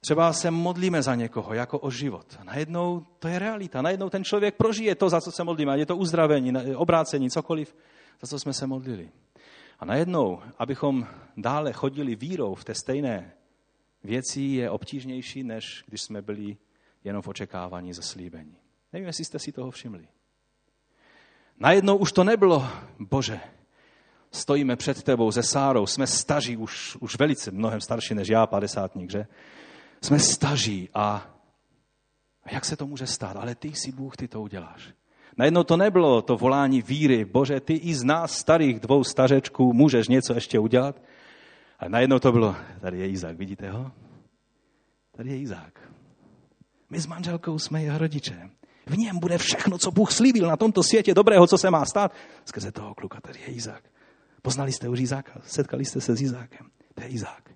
třeba se modlíme za někoho, jako o život. Najednou to je realita. Najednou ten člověk prožije to, za co se modlíme. Je to uzdravení, obrácení, cokoliv, za co jsme se modlili. A najednou, abychom dále chodili vírou v té stejné věci, je obtížnější, než když jsme byli jenom v očekávání zaslíbení. Nevím, jestli jste si toho všimli. Najednou už to nebylo, bože, stojíme před tebou se Sárou, jsme staří, už, už velice mnohem starší než já, padesátník, že? Jsme staří a, a jak se to může stát? Ale ty jsi Bůh, ty to uděláš. Najednou to nebylo to volání víry, bože, ty i z nás starých dvou stařečků můžeš něco ještě udělat. Ale najednou to bylo, tady je Izák, vidíte ho? Tady je Izák. My s manželkou jsme jeho rodiče. V něm bude všechno, co Bůh slíbil na tomto světě dobrého, co se má stát. Skrze toho kluka tady je Izák. Poznali jste už Izáka? Setkali jste se s Izákem? To je Izák.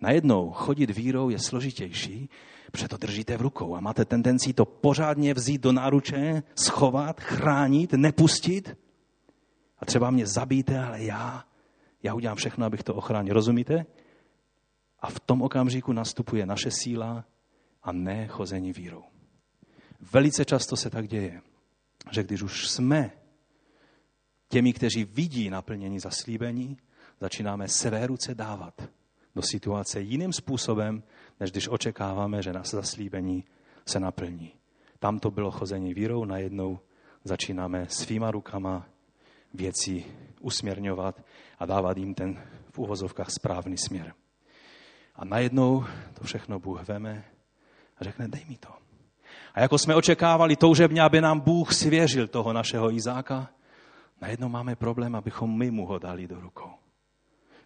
Najednou chodit vírou je složitější, protože to držíte v rukou a máte tendenci to pořádně vzít do náruče, schovat, chránit, nepustit. A třeba mě zabijte, ale já, já udělám všechno, abych to ochránil. Rozumíte? A v tom okamžiku nastupuje naše síla, a ne chození vírou. Velice často se tak děje, že když už jsme těmi, kteří vidí naplnění zaslíbení, začínáme své ruce dávat do situace jiným způsobem, než když očekáváme, že nás zaslíbení se naplní. Tam to bylo chození vírou, najednou začínáme svýma rukama věci usměrňovat a dávat jim ten v uvozovkách správný směr. A najednou to všechno Bůh veme a řekne, dej mi to. A jako jsme očekávali toužebně, aby nám Bůh svěřil toho našeho Izáka, najednou máme problém, abychom my mu ho dali do rukou.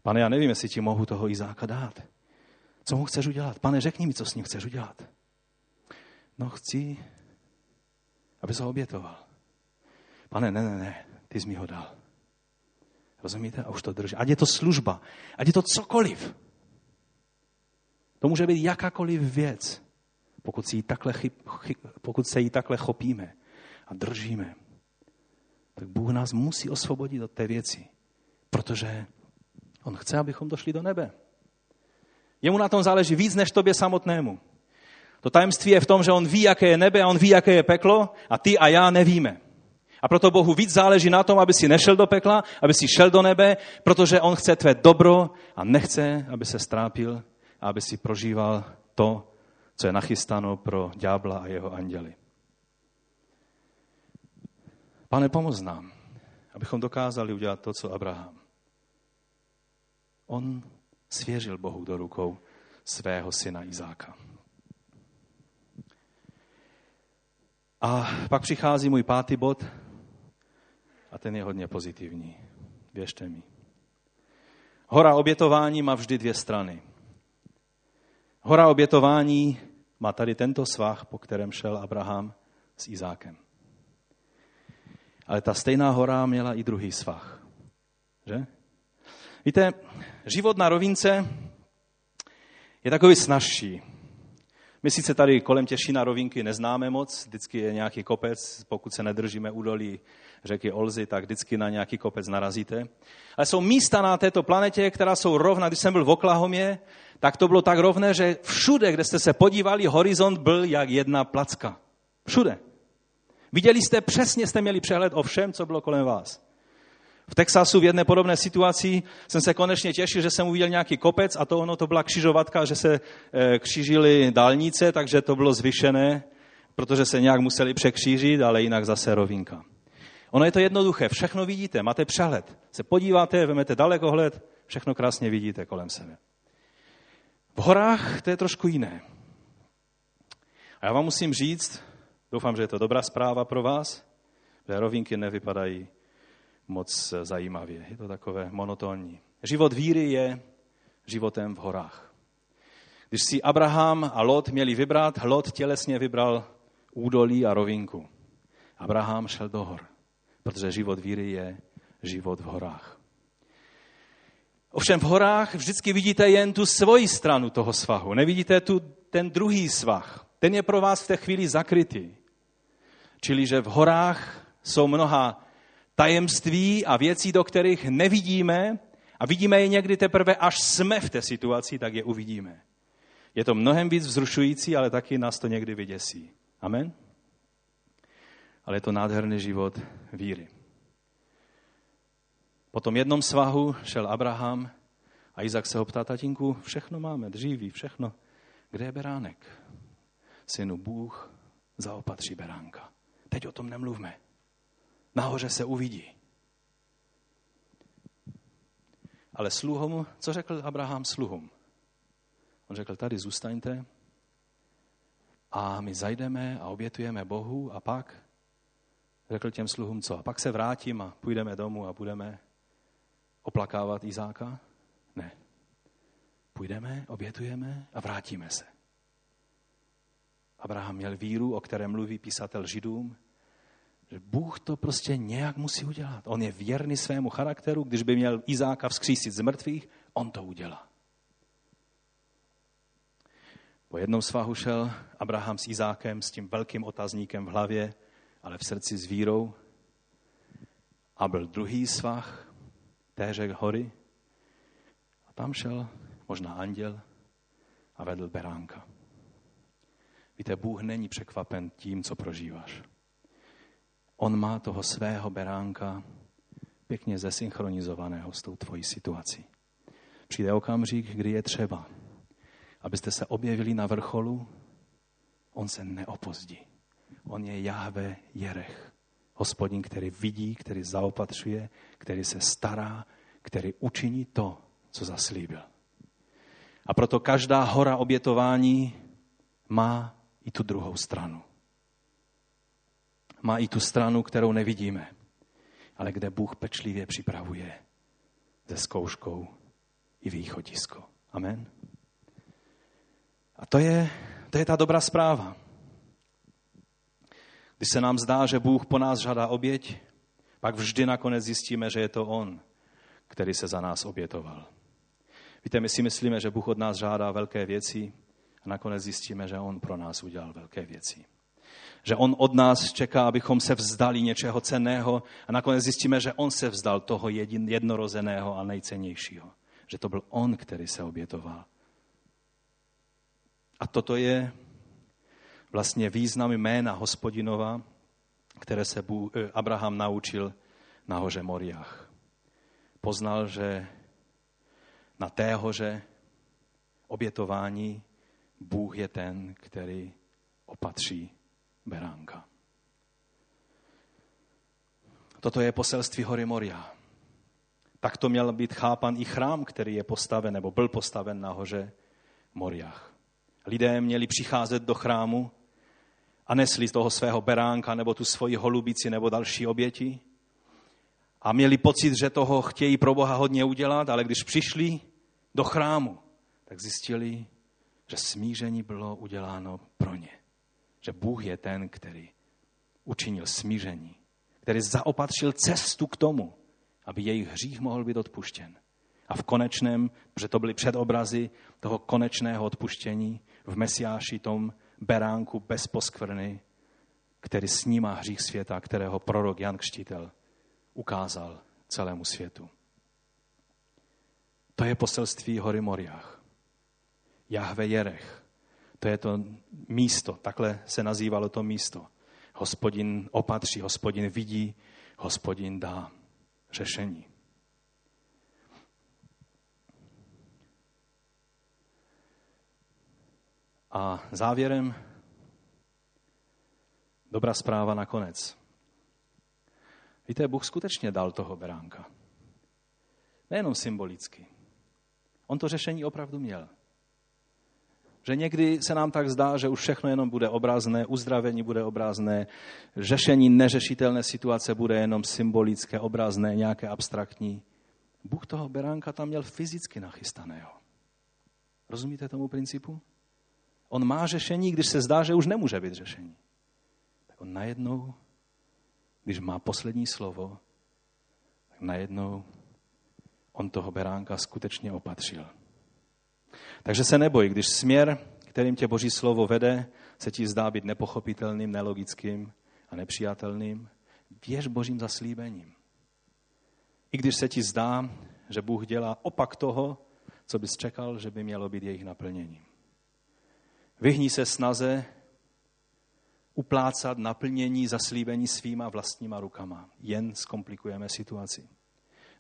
Pane, já nevím, jestli ti mohu toho Izáka dát. Co mu chceš udělat? Pane, řekni mi, co s ním chceš udělat. No chci, aby se obětoval. Pane, ne, ne, ne, ty jsi mi ho dal. Rozumíte? A už to drží. Ať je to služba, ať je to cokoliv. To může být jakákoliv věc, pokud, si takhle chyb, chyb, pokud se jí takhle chopíme a držíme. Tak Bůh nás musí osvobodit od té věci, protože On chce, abychom došli do nebe. Jemu na tom záleží víc než tobě samotnému. To tajemství je v tom, že on ví, jaké je nebe a on ví, jaké je peklo a ty a já nevíme. A proto Bohu víc záleží na tom, aby si nešel do pekla, aby si šel do nebe, protože on chce tvé dobro a nechce, aby se strápil a aby si prožíval to, co je nachystáno pro ďábla a jeho anděly. Pane, pomoz nám, abychom dokázali udělat to, co Abraham. On svěřil Bohu do rukou svého syna Izáka. A pak přichází můj pátý bod a ten je hodně pozitivní. Věřte mi. Hora obětování má vždy dvě strany. Hora obětování má tady tento svah, po kterém šel Abraham s Izákem. Ale ta stejná hora měla i druhý svah. Že? Víte, život na rovince je takový snažší. My sice tady kolem Těšína rovinky neznáme moc, vždycky je nějaký kopec, pokud se nedržíme údolí řeky Olzy, tak vždycky na nějaký kopec narazíte. Ale jsou místa na této planetě, která jsou rovna. Když jsem byl v Oklahomě, tak to bylo tak rovné, že všude, kde jste se podívali, horizont byl jak jedna placka. Všude. Viděli jste, přesně jste měli přehled o všem, co bylo kolem vás. V Texasu v jedné podobné situaci jsem se konečně těšil, že jsem uviděl nějaký kopec a to ono to byla křižovatka, že se e, křížily dálnice, takže to bylo zvyšené, protože se nějak museli překřížit, ale jinak zase rovinka. Ono je to jednoduché, všechno vidíte, máte přehled. Se podíváte, vemete dalekohled, všechno krásně vidíte kolem sebe. V horách to je trošku jiné. A já vám musím říct, doufám, že je to dobrá zpráva pro vás, že rovinky nevypadají moc zajímavě. Je to takové monotónní. Život víry je životem v horách. Když si Abraham a Lot měli vybrat, Lot tělesně vybral údolí a rovinku. Abraham šel do hor, protože život víry je život v horách. Ovšem v horách vždycky vidíte jen tu svoji stranu toho svahu. Nevidíte tu ten druhý svah. Ten je pro vás v té chvíli zakrytý. Čili, že v horách jsou mnoha tajemství a věcí, do kterých nevidíme a vidíme je někdy teprve, až jsme v té situaci, tak je uvidíme. Je to mnohem víc vzrušující, ale taky nás to někdy vyděsí. Amen? Ale je to nádherný život víry. Po tom jednom svahu šel Abraham a Izak se ho ptá, tatínku, všechno máme, dříví, všechno. Kde je beránek? Synu, Bůh zaopatří beránka. Teď o tom nemluvme. Nahoře se uvidí. Ale sluhom, co řekl Abraham sluhům? On řekl, tady zůstaňte a my zajdeme a obětujeme Bohu a pak řekl těm sluhům co? A pak se vrátím a půjdeme domů a budeme oplakávat Izáka? Ne. Půjdeme, obětujeme a vrátíme se. Abraham měl víru, o které mluví písatel Židům, že Bůh to prostě nějak musí udělat. On je věrný svému charakteru, když by měl Izáka vzkřísit z mrtvých, on to udělá. Po jednom svahu šel Abraham s Izákem s tím velkým otazníkem v hlavě, ale v srdci s vírou. A byl druhý svah, téže hory. A tam šel možná anděl a vedl beránka. Víte, Bůh není překvapen tím, co prožíváš. On má toho svého beránka pěkně zesynchronizovaného s tou tvojí situací. Přijde okamžik, kdy je třeba, abyste se objevili na vrcholu, on se neopozdí. On je Jahve Jerech, hospodin, který vidí, který zaopatřuje, který se stará, který učiní to, co zaslíbil. A proto každá hora obětování má i tu druhou stranu. Má i tu stranu, kterou nevidíme, ale kde Bůh pečlivě připravuje se zkouškou i východisko. Amen. A to je, to je ta dobrá zpráva. Když se nám zdá, že Bůh po nás žádá oběť, pak vždy nakonec zjistíme, že je to On, který se za nás obětoval. Víte, my si myslíme, že Bůh od nás žádá velké věci a nakonec zjistíme, že On pro nás udělal velké věci. Že On od nás čeká, abychom se vzdali něčeho cenného a nakonec zjistíme, že On se vzdal toho jednorozeného a nejcennějšího. Že to byl On, který se obětoval. A toto je vlastně význam jména hospodinova, které se eh, Abraham naučil na hoře Moriach. Poznal, že na té hoře obětování Bůh je ten, který opatří beránka. Toto je poselství hory Moria. Tak to měl být chápan i chrám, který je postaven, nebo byl postaven na hoře Moriach. Lidé měli přicházet do chrámu a nesli z toho svého beránka nebo tu svoji holubici nebo další oběti. A měli pocit, že toho chtějí pro Boha hodně udělat, ale když přišli do chrámu, tak zjistili, že smíření bylo uděláno pro ně. Že Bůh je ten, který učinil smíření, který zaopatřil cestu k tomu, aby jejich hřích mohl být odpuštěn. A v konečném, protože to byly předobrazy toho konečného odpuštění, v Mesiáši tom beránku bez poskvrny, který snímá hřích světa, kterého prorok Jan Kštítel ukázal celému světu. To je poselství hory Moriach. Jahve Jerech. To je to místo, takhle se nazývalo to místo. Hospodin opatří, hospodin vidí, hospodin dá řešení. A závěrem dobrá zpráva nakonec. Víte, Bůh skutečně dal toho beránka. Nejenom symbolicky. On to řešení opravdu měl. Že někdy se nám tak zdá, že už všechno jenom bude obrazné, uzdravení bude obrazné, řešení neřešitelné situace bude jenom symbolické, obrazné, nějaké abstraktní. Bůh toho beránka tam měl fyzicky nachystaného. Rozumíte tomu principu? On má řešení, když se zdá, že už nemůže být řešení. Tak on najednou, když má poslední slovo, tak najednou on toho beránka skutečně opatřil. Takže se neboj, když směr, kterým tě Boží slovo vede, se ti zdá být nepochopitelným, nelogickým a nepřijatelným, věř Božím zaslíbením. I když se ti zdá, že Bůh dělá opak toho, co bys čekal, že by mělo být jejich naplněním. Vyhní se snaze uplácat naplnění zaslíbení svýma vlastníma rukama. Jen zkomplikujeme situaci.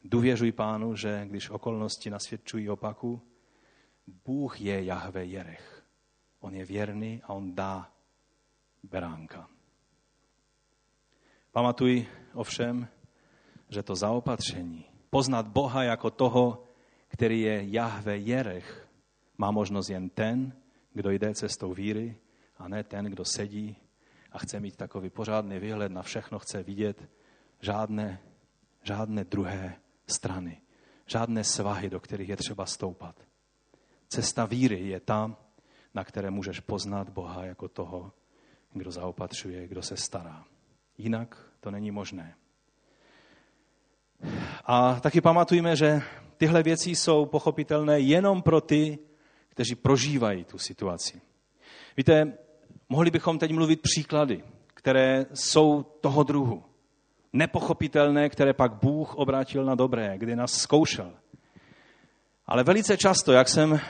Důvěřuj pánu, že když okolnosti nasvědčují opaku, Bůh je Jahve Jerech. On je věrný a on dá beránka. Pamatuj ovšem, že to zaopatření, poznat Boha jako toho, který je Jahve Jerech, má možnost jen ten, kdo jde cestou víry a ne ten, kdo sedí a chce mít takový pořádný výhled na všechno, chce vidět žádné, žádné druhé strany, žádné svahy, do kterých je třeba stoupat. Cesta víry je tam, na které můžeš poznat Boha jako toho, kdo zaopatřuje, kdo se stará. Jinak to není možné. A taky pamatujme, že tyhle věci jsou pochopitelné jenom pro ty, kteří prožívají tu situaci. Víte, mohli bychom teď mluvit příklady, které jsou toho druhu. Nepochopitelné, které pak Bůh obrátil na dobré, kdy nás zkoušel. Ale velice často, jak jsem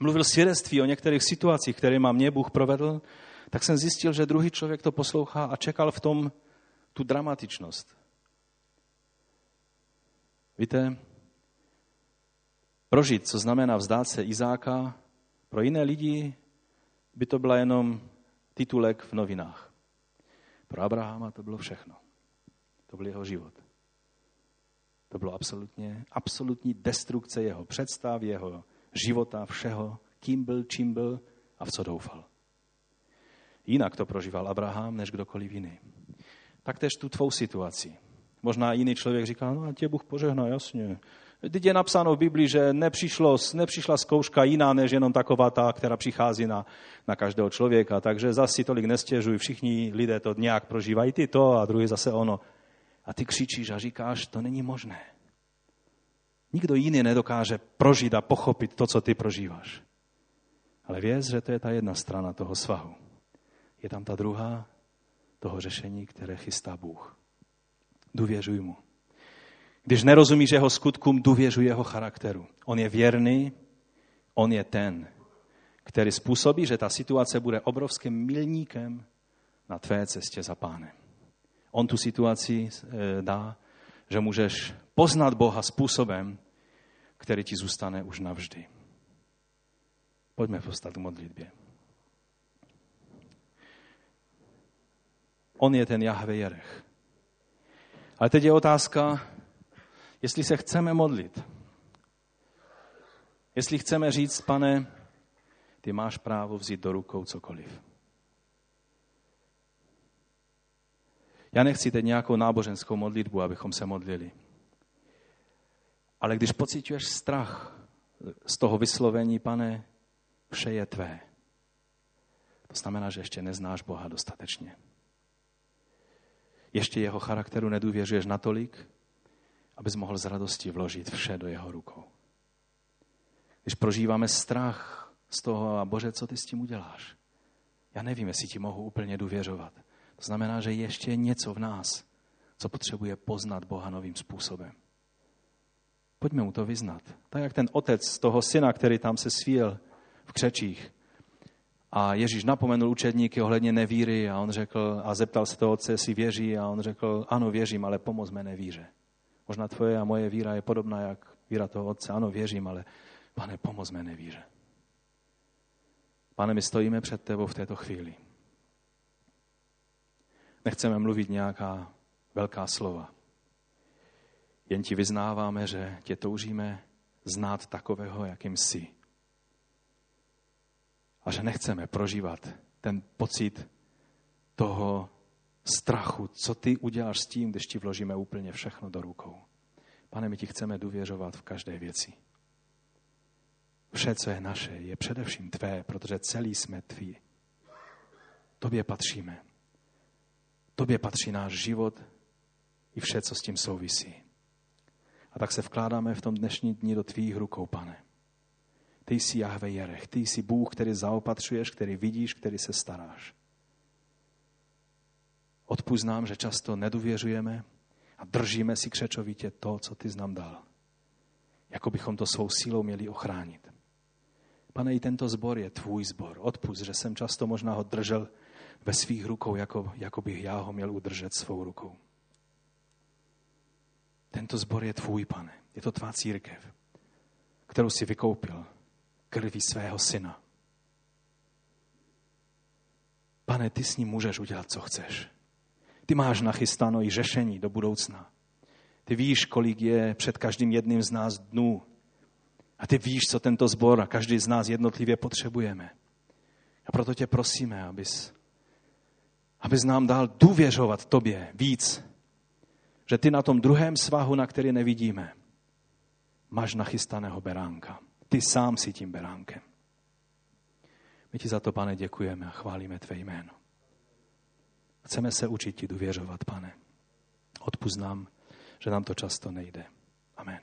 mluvil svědectví o některých situacích, které má mě Bůh provedl, tak jsem zjistil, že druhý člověk to poslouchá a čekal v tom tu dramatičnost. Víte, prožít, co znamená vzdát se Izáka, pro jiné lidi by to byla jenom titulek v novinách. Pro Abrahama to bylo všechno. To byl jeho život. To bylo absolutně, absolutní destrukce jeho představ, jeho života, všeho, kým byl, čím byl a v co doufal. Jinak to prožíval Abraham než kdokoliv jiný. Taktéž tu tvou situaci. Možná jiný člověk říká, no a tě Bůh požehná, jasně. Teď je napsáno v Biblii, že nepřišlo, nepřišla zkouška jiná, než jenom taková ta, která přichází na, na každého člověka. Takže zase si tolik nestěžuj, všichni lidé to nějak prožívají, ty to a druhý zase ono. A ty křičíš a říkáš, to není možné. Nikdo jiný nedokáže prožít a pochopit to, co ty prožíváš. Ale věz, že to je ta jedna strana toho svahu. Je tam ta druhá toho řešení, které chystá Bůh. Důvěřuj mu. Když nerozumíš jeho skutkům, důvěřuj jeho charakteru. On je věrný, on je ten, který způsobí, že ta situace bude obrovským milníkem na tvé cestě za pánem. On tu situaci eh, dá, že můžeš poznat Boha způsobem, který ti zůstane už navždy. Pojďme postat k modlitbě. On je ten Jahve Jerech. Ale teď je otázka, jestli se chceme modlit. Jestli chceme říct, pane, ty máš právo vzít do rukou cokoliv. Já nechci teď nějakou náboženskou modlitbu, abychom se modlili. Ale když pocituješ strach z toho vyslovení, pane, vše je tvé, to znamená, že ještě neznáš Boha dostatečně. Ještě jeho charakteru nedůvěřuješ natolik, abys mohl z radosti vložit vše do jeho rukou. Když prožíváme strach z toho, a Bože, co ty s tím uděláš? Já nevím, jestli ti mohu úplně důvěřovat. To znamená, že ještě je něco v nás, co potřebuje poznat Boha novým způsobem. Pojďme mu to vyznat. Tak jak ten otec z toho syna, který tam se svíl v křečích. A Ježíš napomenul učedníky ohledně nevíry a on řekl, a zeptal se toho otce, jestli věří a on řekl, ano, věřím, ale pomoz mé nevíře. Možná tvoje a moje víra je podobná jak víra toho otce. Ano, věřím, ale pane, pomoz mé nevíře. Pane, my stojíme před tebou v této chvíli. Nechceme mluvit nějaká velká slova. Jen ti vyznáváme, že tě toužíme znát takového, jakým jsi. A že nechceme prožívat ten pocit toho strachu, co ty uděláš s tím, když ti vložíme úplně všechno do rukou. Pane, my ti chceme důvěřovat v každé věci. Vše, co je naše, je především tvé, protože celý jsme tví. Tobě patříme. Tobě patří náš život i vše, co s tím souvisí. A tak se vkládáme v tom dnešní dni do tvých rukou, pane. Ty jsi Jahve Jerech, ty jsi Bůh, který zaopatřuješ, který vidíš, který se staráš. Odpust nám, že často nedůvěřujeme a držíme si křečovitě to, co ty jsi nám dal. Jako bychom to svou sílou měli ochránit. Pane, i tento zbor je tvůj zbor. Odpust, že jsem často možná ho držel ve svých rukou, jako, jako bych já ho měl udržet svou rukou. Tento zbor je tvůj, pane. Je to tvá církev, kterou si vykoupil krví svého syna. Pane, ty s ním můžeš udělat, co chceš. Ty máš nachystáno i řešení do budoucna. Ty víš, kolik je před každým jedním z nás dnů. A ty víš, co tento zbor a každý z nás jednotlivě potřebujeme. A proto tě prosíme, abys, abys nám dal důvěřovat tobě víc, že ty na tom druhém svahu, na který nevidíme, máš nachystaného beránka. Ty sám si tím beránkem. My ti za to, pane, děkujeme a chválíme tvé jméno. Chceme se učit ti důvěřovat, pane. Odpuznám, že nám to často nejde. Amen.